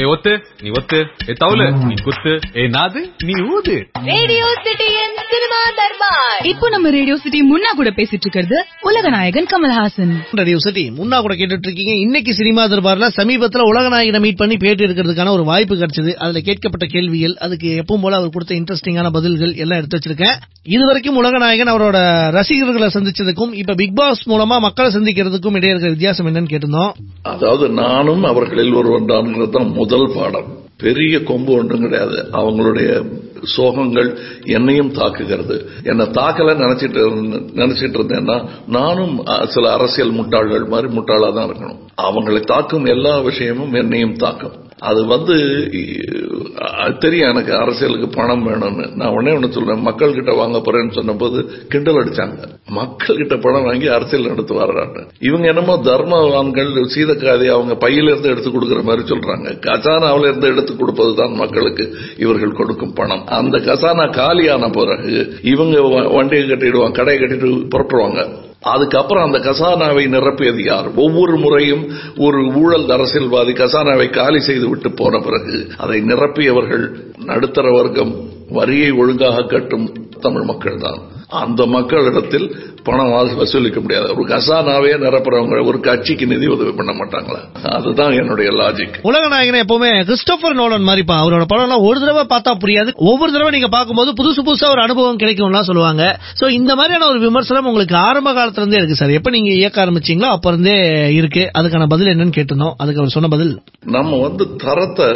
ஏ ஒத்து நீ ஒத்து ஏ தவுலு நீ குத்து ஏ நாது நீ ஊது ரேடியோ சிட்டியின் சினிமா தர்பார் இப்போ நம்ம ரேடியோ சிட்டி முன்னா கூட பேசிட்டு இருக்கிறது உலக நாயகன் கமல்ஹாசன் ரேடியோ சிட்டி முன்னா கூட கேட்டுட்டு இருக்கீங்க இன்னைக்கு சினிமா தர்பார்ல சமீபத்துல உலக நாயகனை மீட் பண்ணி பேட்டி எடுக்கிறதுக்கான ஒரு வாய்ப்பு கிடைச்சது அதுல கேட்கப்பட்ட கேள்விகள் அதுக்கு எப்பவும் போல அவர் கொடுத்த இன்ட்ரெஸ்டிங்கான பதில்கள் எல்லாம் எடுத்து வச்சிருக்கேன். இதுவரைக்கும் உலக நாயகன் அவரோட ரசிகர்களை சந்திச்சதுக்கும் இப்ப பிக் பாஸ் மூலமா மக்களை சந்திக்கிறதுக்கும் இடையே இருக்கிற வித்தியாசம் என்னன்னு கேட்டிருந்தோம். அதாவது நானும் அவர்களில் ஒருவன் தான். முதல் பாடம். பெரிய கொம்பு ஒன்றும் கிடையாது. அவங்களுடைய சோகங்கள் என்னையும் தாக்குகிறது. என்ன தாக்கல நினைச்சிட்டு நினைச்சிட்டு இருந்தேன்னா நானும் சில அரசியல் முட்டாள்கள் மாதிரி முட்டாளா தான் இருக்கணும். அவங்களை தாக்கும் எல்லா விஷயமும் என்னையும் தாக்கும். அது வந்து தெரியும் எனக்கு அரசியலுக்கு பணம் வேணும்னு. நான் உடனே ஒண்ணு சொல்றேன் மக்கள் கிட்ட வாங்க போறேன்னு சொன்னபோது கிண்டல் அடிச்சாங்க. மக்கள் கிட்ட பணம் வாங்கி அரசியல் நடத்து வர்றாங்க இவங்க என்னமோ தர்மவான்கள் சீதக்காதி அவங்க பையில இருந்து எடுத்து கொடுக்கிற மாதிரி சொல்றாங்க. கஜானாவில இருந்து எடுத்து கொடுப்பது தான் மக்களுக்கு இவர்கள் கொடுக்கும் பணம். அந்த கசானா காலியான பிறகு இவங்க வ- வண்டியை கட்டிடுவாங்க கடையை கட்டிட்டு புறப்படுவாங்க. அதுக்கப்புறம் அந்த கசானாவை நிரப்பியது யார்? ஒவ்வொரு முறையும் ஒரு ஊழல் அரசியல்வாதி கசானாவை காலி செய்து விட்டு போன பிறகு அதை நிரப்பியவர்கள் நடுத்தர வர்க்கம் வரியை ஒழுங்காக கட்டும் தமிழ் மக்கள் தான் அந்த மக்களிடத்தில் பணம் வசூலிக்க முடியாது. ஒரு கசானாவே நிரப்புறவங்க ஒரு கட்சிக்கு நிதி உதவி பண்ண மாட்டாங்களா? அதுதான் என்னுடைய லாஜிக் உலக நாயகனை எப்பவுமே கிறிஸ்டோபர் நோலன் மாதிரிப்பா அவரோட படம் எல்லாம் ஒரு தடவை பார்த்தா புரியாது. ஒவ்வொரு தடவை நீங்க பார்க்கும்போது புதுசு புதுசா ஒரு அனுபவம் கிடைக்கும்லாம் சொல்லுவாங்க. சோ இந்த மாதிரியான ஒரு விமர்சனம் உங்களுக்கு ஆரம்ப காலத்துல இருந்தே இருக்கு சார் எப்ப நீங்க இயக்க ஆரம்பிச்சீங்களோ அப்ப இருந்தே இருக்கு. அதுக்கான பதில் என்னன்னு கேட்டிருந்தோம். அதுக்கு அவர் சொன்ன பதில். நம்ம வந்து தரத்தை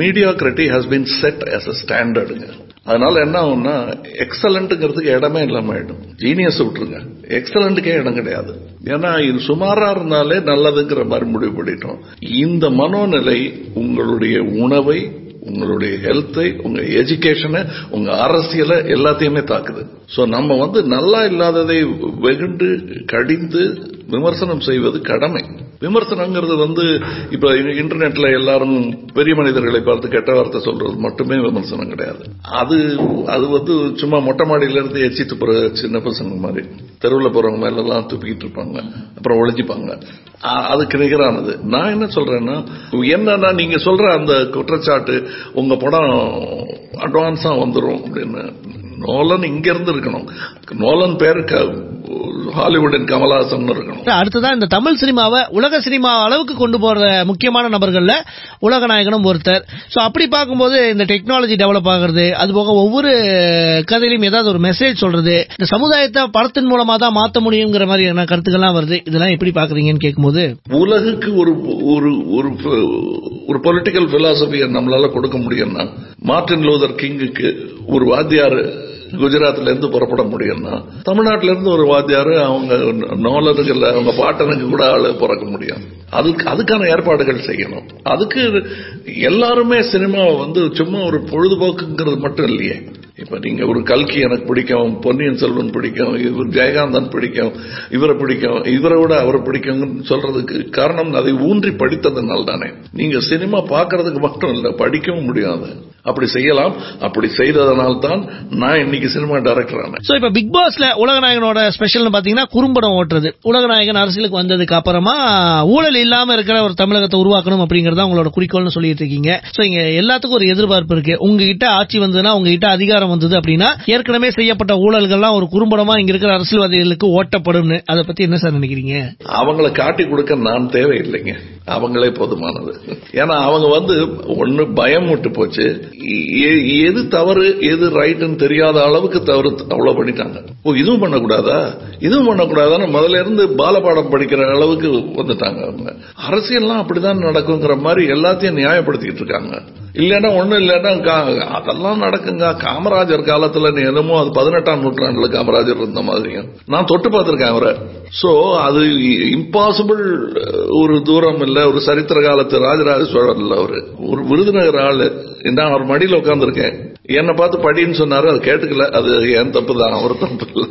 media gritty has been set as a ஸ்டாண்டர்டுங்க அதனால என்ன ஆகும்னா எக்ஸலண்ட்டுங்கிறதுக்கு இடமே இல்லாம ஆயிடும் ஜீனியஸ் விட்டுருங்க. எக்ஸலண்ட்டுக்கே இடம் கிடையாது. ஏன்னா இது சுமாரா இருந்தாலே நல்லதுங்கிற மாதிரி முடிவு பண்ணிட்டோம். இந்த மனோநிலை உங்களுடைய உணவை உங்களுடைய ஹெல்த்தை உங்க எஜுகேஷனை உங்க அரசியலை எல்லாத்தையுமே தாக்குது. ஸோ நம்ம வந்து நல்லா இல்லாததை வெகுண்டு கடிந்து விமர்சனம் செய்வது கடமை. விமர்சனங்கிறது வந்து இப்ப இன்டர்நெட்ல எல்லாரும் பெரிய மனிதர்களை பார்த்து கெட்ட வார்த்தை சொல்றது மட்டுமே விமர்சனம் கிடையாது. அது அது வந்து சும்மா மொட்டை மாடியில இருந்து எச்சி துப்புற சின்ன பசங்க மாதிரி. தெருவில் போறவங்க மேல எல்லாம் துப்பிக்கிட்டு இருப்பாங்க. அப்புறம் ஒளிஞ்சிப்பாங்க. அதுக்கு நிகரானது. நான் என்ன சொல்றேன்னா என்னன்னா நீங்க சொல்ற அந்த குற்றச்சாட்டு உங்க படம் அட்வான்ஸா வந்துரும் அப்படின்னு. நோலன் இங்க இருந்து இருக்கணும். நோலன் பேருக்கு ஹாலிவுட்டின் கமலஹாசன் இருக்கணும். அடுத்ததா இந்த தமிழ் சினிமாவை உலக சினிமா அளவுக்கு கொண்டு போற முக்கியமான நபர்கள்ல உலக நாயகனும் ஒருத்தர். சோ அப்படி பார்க்கும்போது இந்த டெக்னாலஜி டெவலப் ஆகுறது அது போக ஒவ்வொரு கதையிலும் ஏதாவது ஒரு மெசேஜ் சொல்றது இந்த சமுதாயத்தை படத்தின் மூலமா தான் மாத்த முடியுங்கிற மாதிரியான கருத்துக்கள்லாம் வருது? இதெல்லாம் எப்படி பாக்குறீங்கன்னு கேட்கும்போது உலகுக்கு ஒரு ஒரு ஒரு ஒரு பொலிட்டிக்கல் பிலாசபியை நம்மளால கொடுக்க முடியும்னா மார்ட்டின் லூதர் கிங்குக்கு ஒரு வாத்தியார் குஜராத்ல இருந்து புறப்பட முடியும்னா தமிழ்நாட்டில இருந்து ஒரு வாத்தியார் அவங்க நோலர்கள் அவங்க பாட்டனுக்கு கூட ஆளு பிறக்க முடியும். அதுக்கு அதுக்கான ஏற்பாடுகள் செய்யணும். அதுக்கு எல்லாருமே சினிமாவை வந்து சும்மா ஒரு பொழுதுபோக்குங்கிறது மட்டும் இல்லையே. இப்ப நீங்க ஒரு கல்கி எனக்கு பிடிக்கும் பொன்னியின் செல்வன் பிடிக்கும் இவர் ஜெயகாந்தன் பிடிக்கும் இவரை பிடிக்கும் இவரை விட அவரை பிடிக்கும் சொல்றதுக்கு காரணம் அதை ஊன்றி படித்ததுனால தானே நீங்க சினிமா பார்க்கறதுக்கு மட்டும் இல்ல படிக்கவும் முடியாது. அப்படி செய்யலாம். அப்படி செய்ததனால தான் நான் இன்னைக்கு சினிமா டைரக்டர் ஆனேன். சோ இப்ப பிக் பாஸ்ல உலகநாயகனோட ஸ்பெஷல் பாத்தீங்கன்னா குறும்படம் ஓட்டுறது. உலகநாயகன் அரசியலுக்கு வந்ததுக்கு அப்புறமா ஊழல் இல்லாம இருக்கிற ஒரு தமிழகத்தை உருவாக்கணும் அப்படிங்கறத உங்களோட குறிக்கோள்னு சொல்லிட்டு இருக்கீங்க. சோ இங்க எல்லாத்துக்கும் ஒரு எதிர்பார்ப்பு இருக்கு. உங்ககிட்ட ஆட்சி வந்ததுன்னா உங்ககிட்ட அதிகாரம் அதிகாரம் வந்தது அப்படின்னா ஏற்கனவே செய்யப்பட்ட ஊழல்கள்லாம் ஒரு குறும்படமா இங்க இருக்கிற அரசியல்வாதிகளுக்கு ஓட்டப்படும் அதை பத்தி என்ன சார் நினைக்கிறீங்க? அவங்களை காட்டி கொடுக்க நான் தேவையில்லைங்க. அவங்களே போதுமானது. ஏன்னா அவங்க வந்து ஒன்னு பயம் விட்டு போச்சு. எது தவறு எது ரைட்னு தெரியாத அளவுக்கு தவறு அவ்வளவு பண்ணிட்டாங்க. ஓ இதுவும் பண்ணக்கூடாதா? இதுவும் பண்ணக்கூடாதான்னு முதல்ல இருந்து பாலபாடம் படிக்கிற அளவுக்கு வந்துட்டாங்க அவங்க. அரசியல்லாம் அப்படிதான் நடக்குங்கிற மாதிரி எல்லாத்தையும் நியாயப்படுத்திக்கிட்டு இருக்காங்க. இல்லைன்னா ஒண்ணும் இல்லைன்னா அதெல்லாம் நடக்குங்க. காமராஜர் காலத்துல நீ என்னமோ அது பதினெட்டாம் நூற்றாண்டுல காமராஜர் இருந்த மாதிரிங்க நான் தொட்டு பார்த்திருக்கேன் அவரை. சோ அது இம்பாசிபிள் ஒரு தூரம் இல்ல ஒரு சரித்திர காலத்து ராஜராஜ சோழன் இல்ல அவரு. ஒரு விருதுநகர் ஆளு. நான் அவர் மடியில் உட்காந்துருக்கேன் என்னை பார்த்து படின்னு சொன்னாரு அது கேட்டுக்கல. அது என் தப்பு தான் அவர் தப்பு இல்லை.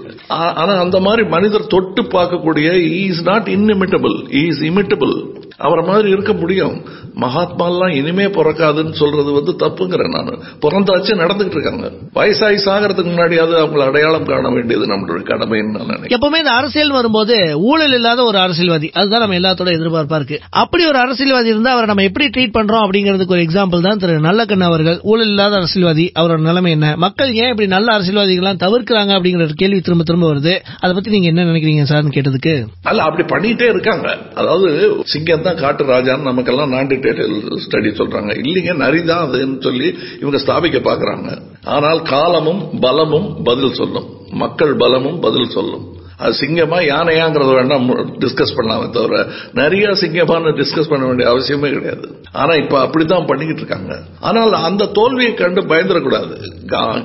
ஆனா அந்த மாதிரி மனிதர் தொட்டு பார்க்கக்கூடிய is not inimitable is imitable அவரை மாதிரி இருக்க முடியும். மகாத்மாலாம் இனிமே பிறக்காதுன்னு சொல்றது வந்து தப்புங்கிறேன் நான். பிறந்தாச்சு நடந்துகிட்டு இருக்காங்க. வயசாகி சாகிறதுக்கு முன்னாடியாவது அவங்களை அடையாளம் காண வேண்டியது நம்மளுடைய கடமைன்னு நான் நினைக்கிறேன். எப்பவுமே இந்த அரசியல் வரும்போது ஊழல் இல்லாத ஒரு அரசியல்வாதி அதுதான் நம்ம எல்லாத்தோட எதிர்பார்ப்பா இருக்கு. அப்படி ஒரு அரசியல்வாதி இருந்தா அவரை நம்ம எப்படி ட்ரீட் பண்றோம் அப்படிங்கிறதுக்கு ஒரு எக்ஸாம்பிள் தான் திரு நல்லக்கண்ண அவர்கள். ஊழல் இல்லாத அரசியல்வாதி அவரோட நிலைமை என்ன? மக்கள் ஏன் இப்படி நல்ல அரசியல்வாதிகள்லாம் தவிர்க்கிறாங்க அப்படிங்கிற கேள்வி திரும்ப திரும்ப வருது. அதை பத்தி நீங்க என்ன நினைக்கிறீங்க சார்னு கேட்டதுக்கு? அல்ல அப்படி பண்ணிட்டே இருக்காங்க. அதாவது சிங்கம் தான் காட்டு ராஜான்னு நமக்கெல்லாம் நான் டீடைல் ஸ்டடி சொல்றாங்க. இல்லைங்க நரிதான் அதுன்னு சொல்லி இவங்க ஸ்தாபிக்க பாக்குறாங்க ஆனால் காலமும் பலமும் பதில் சொல்லும். மக்கள் பலமும் பதில் சொல்லும். அது சிங்கமா யானையாங்கிறத வேண்டாம் டிஸ்கஸ் பண்ணலாமே தவிர நிறைய சிங்கமான டிஸ்கஸ் பண்ண வேண்டிய அவசியமே கிடையாது. ஆனா இப்ப அப்படித்தான் பண்ணிக்கிட்டு இருக்காங்க. ஆனால் அந்த தோல்வியை கண்டு பயந்துடக்கூடாது.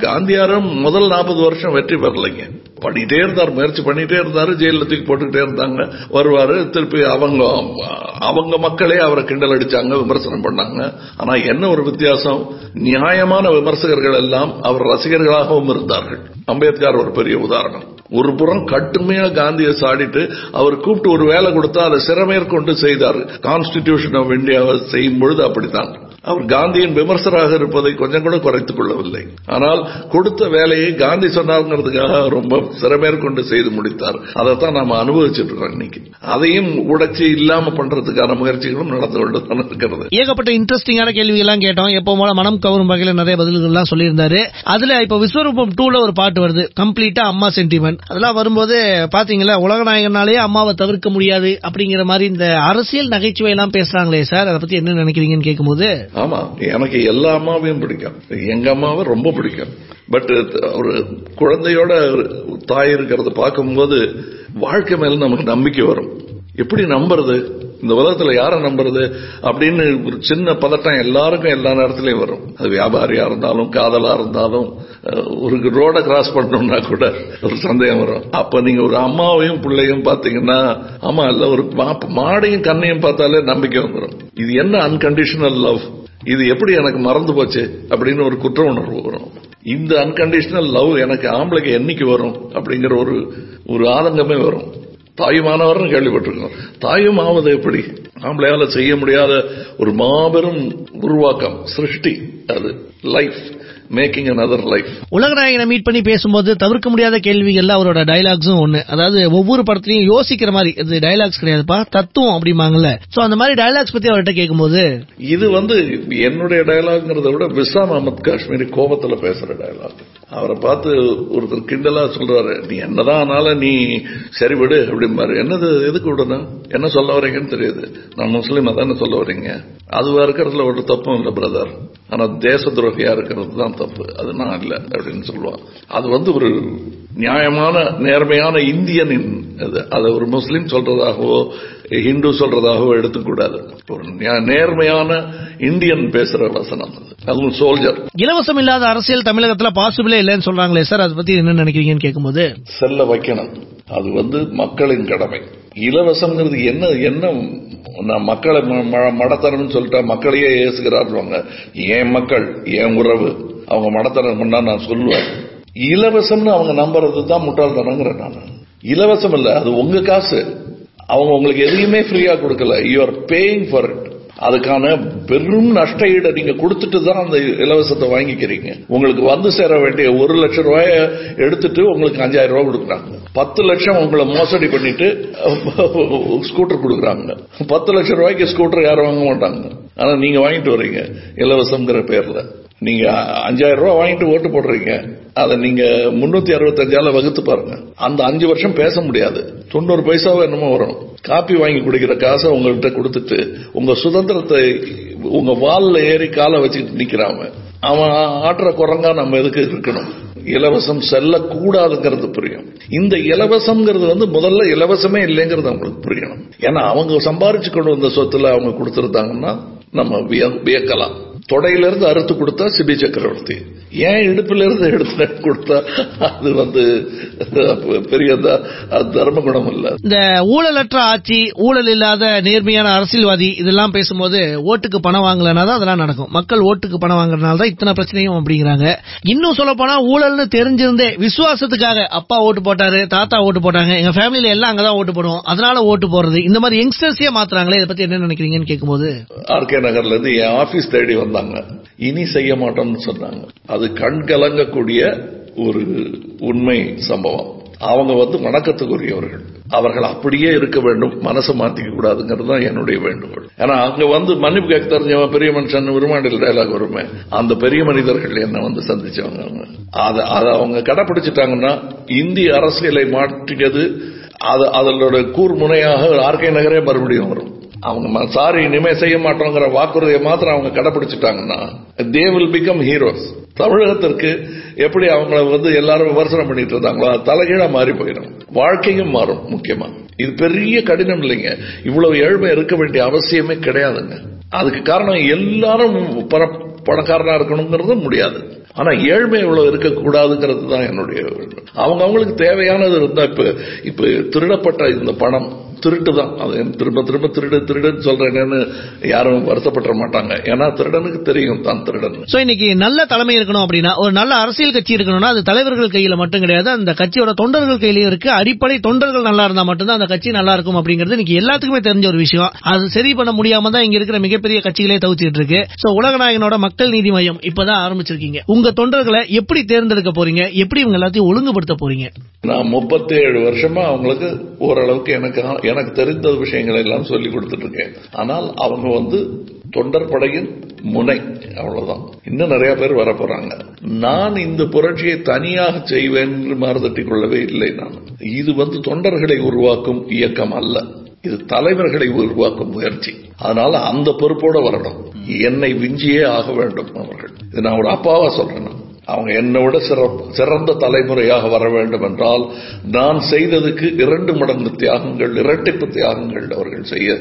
காந்தியாரும் முதல் நாற்பது வருஷம் வெற்றி பெறலைங்க. பண்ணிட்டே இருந்தார் முயற்சி பண்ணிட்டே இருந்தாரு ஜெயில தூக்கி போட்டுக்கிட்டே இருந்தாங்க. வருவாரு திருப்பி அவங்க அவங்க மக்களே அவரை கிண்டல் அடிச்சாங்க விமர்சனம் பண்ணாங்க. ஆனா என்ன ஒரு வித்தியாசம்? நியாயமான விமர்சகர்கள் எல்லாம் அவர் ரசிகர்களாகவும் இருந்தார்கள். அம்பேத்கர் ஒரு பெரிய உதாரணம். ஒரு புறம் கட்டுமையா காந்தியை சாடிட்டு அவர் கூப்பிட்டு ஒரு வேலை கொடுத்தா அதை சிறமேற்கொண்டு செய்தார். கான்ஸ்டிடியூஷன் ஆஃப் இந்தியாவை செய்யும் பொழுது அப்படித்தான். அவர் காந்தியின் விமர்சராக இருப்பதை கொஞ்சம் கூட குறைத்துக் கொள்ளவில்லை. ஆனால் கொடுத்த வேலையை காந்தி சொன்னாருங்கிறதுக்காக ரொம்ப சிறமேற்கொண்டு செய்து முடித்தார். அதைத்தான் நாம அனுபவிச்சுட்டு இருக்கோம் இன்னைக்கு. அதையும் உடைச்சி இல்லாம பண்றதுக்கான முயற்சிகளும் நடந்து கொண்டு இருக்கிறது. ஏகப்பட்ட இன்ட்ரெஸ்டிங்கான கேள்வி எல்லாம் கேட்டோம். எப்போ போல மனம் கவரும் வகையில நிறைய பதில்கள் எல்லாம் சொல்லியிருந்தாரு. அதுல இப்ப விஸ்வரூபம் டூல ஒரு பாட்டு வருது. கம்ப்ளீட்டா அம்மா சென்டிமெண்ட் அதெல்லாம் வரும்போது பாத்தீங்களா உலகநாயகனாலேயே அம்மாவை தவிர்க்க முடியாது அப்படிங்கிற மாதிரி இந்த அரசியல் நகைச்சுவை எல்லாம் பேசுறாங்களே சார். அதை பத்தி என்ன நினைக்கிறீங்கன்னு கேட்கும்போது ஆமா எனக்கு எல்லா அம்மாவையும் பிடிக்கும். எங்க அம்மாவை ரொம்ப பிடிக்கும். பட் ஒரு குழந்தையோட தாய் இருக்கிறத பார்க்கும்போது வாழ்க்கை மேல நமக்கு நம்பிக்கை வரும். எப்படி நம்புறது? இந்த உலகத்துல யாரை நம்புறது அப்படின்னு ஒரு சின்ன பதட்டம் எல்லாருக்கும் எல்லா நேரத்திலையும் வரும். அது வியாபாரியா இருந்தாலும் காதலா இருந்தாலும் ஒரு ரோட கிராஸ் பண்ணணும்னா கூட ஒரு சந்தேகம் வரும். அப்ப நீங்க ஒரு அம்மாவையும் பிள்ளையும் பாத்தீங்கன்னா ஆமா இல்ல ஒரு மா- மாடையும் கண்ணையும் பார்த்தாலே நம்பிக்கை வந்துடும் இது என்ன அன்கண்டிஷனல் லவ் இது எப்படி எனக்கு மறந்து போச்சு அப்படின்னு ஒரு குற்ற உணர்வு வரும். இந்த அன்கண்டிஷனல் லவ் எனக்கு ஆம்பளைக்கு என்னைக்கு வரும் அப்படிங்கிற ஒரு ஒரு ஆதங்கமே வரும். தாயுமானவர்னு கேள்விப்பட்டிருக்கோம். தாயும் ஆவது எப்படி? ஆம்பளையால செய்ய முடியாத ஒரு மாபெரும் உருவாக்கம் சிருஷ்டி அது. லைஃப் மேக்கிங் another லைஃப் உலகநாயகனை மீட் பண்ணி பேசும்போது தவிர்க்க முடியாத கேள்விகள்ல அவரோட டயலாக்ஸும் ஒண்ணு. அதாவது ஒவ்வொரு படத்துலயும் யோசிக்கிற மாதிரி இது டயலாக்ஸ் கிடையாதுப்பா தத்துவம் அப்படிம்பாங்கல்ல. சோ அந்த மாதிரி டயலாக்ஸ் பத்தி அவர்கிட்ட கேட்கும்போது இது வந்து என்னுடைய டயலாக்ங்கிறத விட விசாம் அஹமத் காஷ்மீரி கோபத்துல பேசுற டயலாக் அவரை பார்த்து ஒருத்தர் கிண்டலா சொல்றாரு நீ என்னதான் ஆனாலும் நீ சரி விடு அப்படிம்பாரு. என்னது எதுக்கு விடணும் என்ன சொல்ல வரீங்கன்னு தெரியுது. நான் முஸ்லீம் அதானே சொல்ல வரீங்க அதுவா இருக்கிறதுல ஒரு தப்பும் இல்லை பிரதர் ஆனா தேச துரோகியா இருக்கிறது தான் தப்பு. அது நான் இல்லை அப்படின்னு சொல்லுவான். அது வந்து ஒரு நியாயமான நேர்மையான இந்தியனின் அது. அதை ஒரு முஸ்லீம் சொல்றதாகவோ ஹிந்து சொல்றதாகவோ எடுத்துக்கூடாது. ஒரு நேர்மையான இந்தியன் பேசுற வசனம் அது. அதுவும் சோல்ஜர் இலவசம் இல்லாத அரசியல் தமிழகத்துல பாசிபிளே இல்லைன்னு சொல்றாங்களே சார். அதை பத்தி என்ன நினைக்கிறீங்கன்னு கேட்கும்போது செல்ல வைக்கணும். அது வந்து மக்களின் கடமை. இலவசம்ங்கிறது என்ன என்ன நான் மக்களை மடத்தனம்னு சொல்லிட்டா மக்களையே ஏசுகிறாருவாங்க. என் மக்கள்? என் உறவு? அவங்க மடத்தனம் பண்ணா நான் சொல்லுவேன். இலவசம்னு அவங்க நம்புறது தான் முட்டாள்தனங்கிறேன் நான். இலவசம் இல்ல அது உங்க காசு. அவங்க உங்களுக்கு எதையுமே ஃப்ரீயா கொடுக்கல. You are paying for it அதுக்கான பெரும் நஷ்ட ஈடை நீங்க கொடுத்துட்டு தான் அந்த இலவசத்தை வாங்கிக்கிறீங்க. உங்களுக்கு வந்து சேர வேண்டிய ஒரு லட்சம் ரூபாய எடுத்துட்டு உங்களுக்கு அஞ்சாயிரம் ரூபாய் கொடுக்குறாங்க. பத்து லட்சம் உங்களை மோசடி பண்ணிட்டு ஸ்கூட்டர் கொடுக்குறாங்க. பத்து லட்சம் ரூபாய்க்கு ஸ்கூட்டர் யாரும் வாங்க மாட்டாங்க. ஆனா நீங்க வாங்கிட்டு வர்றீங்க இலவசம்ங்கிற பேர்ல. நீங்க அஞ்சாயிரம் ரூபாய் வாங்கிட்டு ஓட்டு போடுறீங்க. அதை நீங்க முன்னூத்தி அறுபத்தஞ்சால வகுத்து பாருங்க. அந்த அஞ்சு வருஷம் பேச முடியாது. தொண்ணூறு பைசாவோ என்னமோ வரணும். காப்பி வாங்கி குடிக்கிற காசை உங்கள்கிட்ட கொடுத்துட்டு உங்க சுதந்திரத்தை உங்க வால்ல ஏறி காலை வச்சுட்டு நிக்கிறாம அவன் ஆட்டுற குரங்கா நம்ம எதுக்கு இருக்கணும்? இலவசம் செல்லக்கூடாதுங்கிறது புரியும். இந்த இலவசம்ங்கிறது வந்து முதல்ல இலவசமே இல்லைங்கிறது அவங்களுக்கு புரியணும். ஏன்னா அவங்க சம்பாரிச்சு கொண்டு வந்த சொத்துல அவங்க கொடுத்துருந்தாங்கன்னா நம்ம வியக்கலாம். தொடையிலிருந்து அறுத்து கொடுத்தா சிபி சக்கரவர்த்தி. ஏன் இடுப்புல இருந்து எடுத்து கொடுத்தா அது வந்து பெரிய தர்ம குணம் இல்ல. இந்த ஊழலற்ற ஆட்சி ஊழல் இல்லாத நேர்மையான அரசியல்வாதி இதெல்லாம் பேசும்போது ஓட்டுக்கு பணம் வாங்கலனா தான் அதெல்லாம் நடக்கும். மக்கள் ஓட்டுக்கு பணம் வாங்குறதுனால தான் இத்தனை பிரச்சனையும் அப்படிங்கிறாங்க. இன்னும் சொல்ல போனா ஊழல்னு தெரிஞ்சிருந்தே விசுவாசத்துக்காக அப்பா ஓட்டு போட்டாரு தாத்தா ஓட்டு போட்டாங்க எங்க ஃபேமிலில எல்லாம் அங்கதான் ஓட்டு போடுவோம். அதனால ஓட்டு போடுறது. இந்த மாதிரி யங்ஸ்டர்ஸே மாத்துறாங்களே இதை பத்தி என்ன நினைக்கிறீங்கன்னு கேட்கும்போது ஆர்கே நகர்ல இருந்து என் ஆபீஸ் தேடி வந்தாங்க இனி செய்ய மாட்டோம்னு சொன்னாங்க அது கண் கலங்கக்கூடிய ஒரு உண்மை சம்பவம். அவங்க வந்து வணக்கத்துக்குரியவர்கள். அவர்கள் அப்படியே இருக்க வேண்டும். மனசை மாத்திக்க கூடாதுங்கிறது தான் என்னுடைய வேண்டுகோள். ஏன்னா அங்க வந்து மன்னிப்பு கேட்க தெரிஞ்சவன் பெரிய மனுஷன் விரும்பாண்டில் டைலாக் வருமே. அந்த பெரிய மனிதர்கள் என்ன வந்து சந்திச்சவங்க அதை அதை அவங்க கடைபிடிச்சிட்டாங்கன்னா இந்திய அரசியலை மாற்றியது அது அதனோட கூர்முனையாக ஆர்கே நகரே மறுபடியும் வரும். அவங்க சாரி இனிமே செய்ய மாட்டோங்கிற வாக்குறுதியை மாத்திரம் அவங்க கடைபிடிச்சிட்டாங்கன்னா தே வில் பிகம் ஹீரோஸ் தமிழகத்திற்கு எப்படி அவங்கள வந்து எல்லாரும் விமர்சனம் பண்ணிட்டு இருந்தாங்களோ தலைகீழா மாறி போயிடும். வாழ்க்கையும் மாறும் முக்கியமா. இது பெரிய கடினம் இல்லைங்க. இவ்வளவு ஏழ்மை இருக்க வேண்டிய அவசியமே கிடையாதுங்க. அதுக்கு காரணம் எல்லாரும் பணக்காரனா இருக்கணுங்கிறது முடியாது. ஆனா ஏழ்மை இவ்வளவு இருக்கக்கூடாதுங்கிறது தான் என்னுடைய அவங்க அவங்களுக்கு தேவையானது இருந்தா இப்ப இப்ப திருடப்பட்ட இந்த பணம் திருட்டு தான் அது திரும்ப திரும்ப திருடு திருடுன்னு சொல்றேன்னு யாரும் வருத்தப்பட மாட்டாங்க. ஏன்னா திருடனுக்கு தெரியும் தான் திருடன். சோ இன்னைக்கு நல்ல தலைமை இருக்கணும் அப்படின்னா ஒரு நல்ல அரசியல் கட்சி இருக்கணும்னா அது தலைவர்கள் கையில மட்டும் கிடையாது. அந்த கட்சியோட தொண்டர்கள் கையிலயும் இருக்கு. அடிப்படை தொண்டர்கள் நல்லா இருந்தா மட்டும்தான் அந்த கட்சி நல்லா இருக்கும் அப்படிங்கிறது இன்னைக்கு எல்லாத்துக்குமே தெரிஞ்ச ஒரு விஷயம். அது சரி பண்ண முடியாம தான் இங்க இருக்கிற மிகப்பெரிய கட்சிகளே தவிச்சிட்டு இருக்கு. சோ உலகநாயகனோட மக்கள் நீதி மையம் இப்பதான் ஆரம்பிச்சிருக்கீங்க. உங்க தொண்டர்களை எப்படி தேர்ந்தெடுக்க போறீங்க? எப்படி இவங்க எல்லாத்தையும் ஒழுங்குபடுத்த போறீங்க? நான் முப்பத்தி ஏழு வருஷமா அவங்களுக்கு ஓரளவுக்கு எனக்கு எனக்கு தெரிந்த விஷயங்களை எல்லாம் சொல்லி கொடுத்துட்டு இருக்கேன் ஆனால் அவங்க வந்து தொண்டர் படையின் முனை அவ்வளவுதான். இன்னும் நிறைய பேர் வர போறாங்க. நான் இந்த புரட்சியை தனியாக செய்வேன் என்று மறுதட்டிக் கொள்ளவே இல்லை நான். இது வந்து தொண்டர்களை உருவாக்கும் இயக்கம் அல்ல. இது தலைவர்களை உருவாக்கும் முயற்சி. அதனால அந்த பொறுப்போட வரணும். என்னை விஞ்சியே ஆக வேண்டும் அவர்கள். இது நான் ஒரு அப்பாவா சொல்றேன் அவங்க என்னை விட சிறந்த தலைமுறையாக வர வேண்டும் என்றால் நான் செய்ததுக்கு இரண்டு மடங்கு தியாகங்கள் இரட்டிப்பு தியாகங்கள் அவர்கள் செய்ய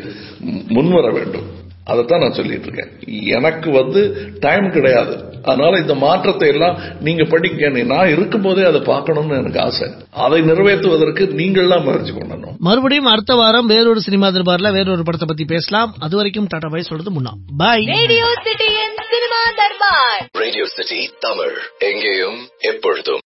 முன்வர வேண்டும். அதைத்தான் நான் சொல்லிட்டு இருக்கேன். எனக்கு வந்து டைம் கிடையாது. அதனால இந்த மாற்றத்தை எல்லாம் நீங்க படிக்க நான் இருக்கும்போதே அதை பார்க்கணும்னு எனக்கு ஆசை. அதை நிறைவேற்றுவதற்கு நீங்கள்லாம் முயற்சி பண்ணணும். மறுபடியும் அடுத்த வாரம் வேறொரு சினிமா தர்பார்ல வேறொரு படத்தை பத்தி பேசலாம். அது வரைக்கும் டாடா பாய் சொல்றது முன்னா. பாய் radio சிட்டியின் cinema Darbar. Radio city Tamil. எங்கேயும் எப்பொழுதும்.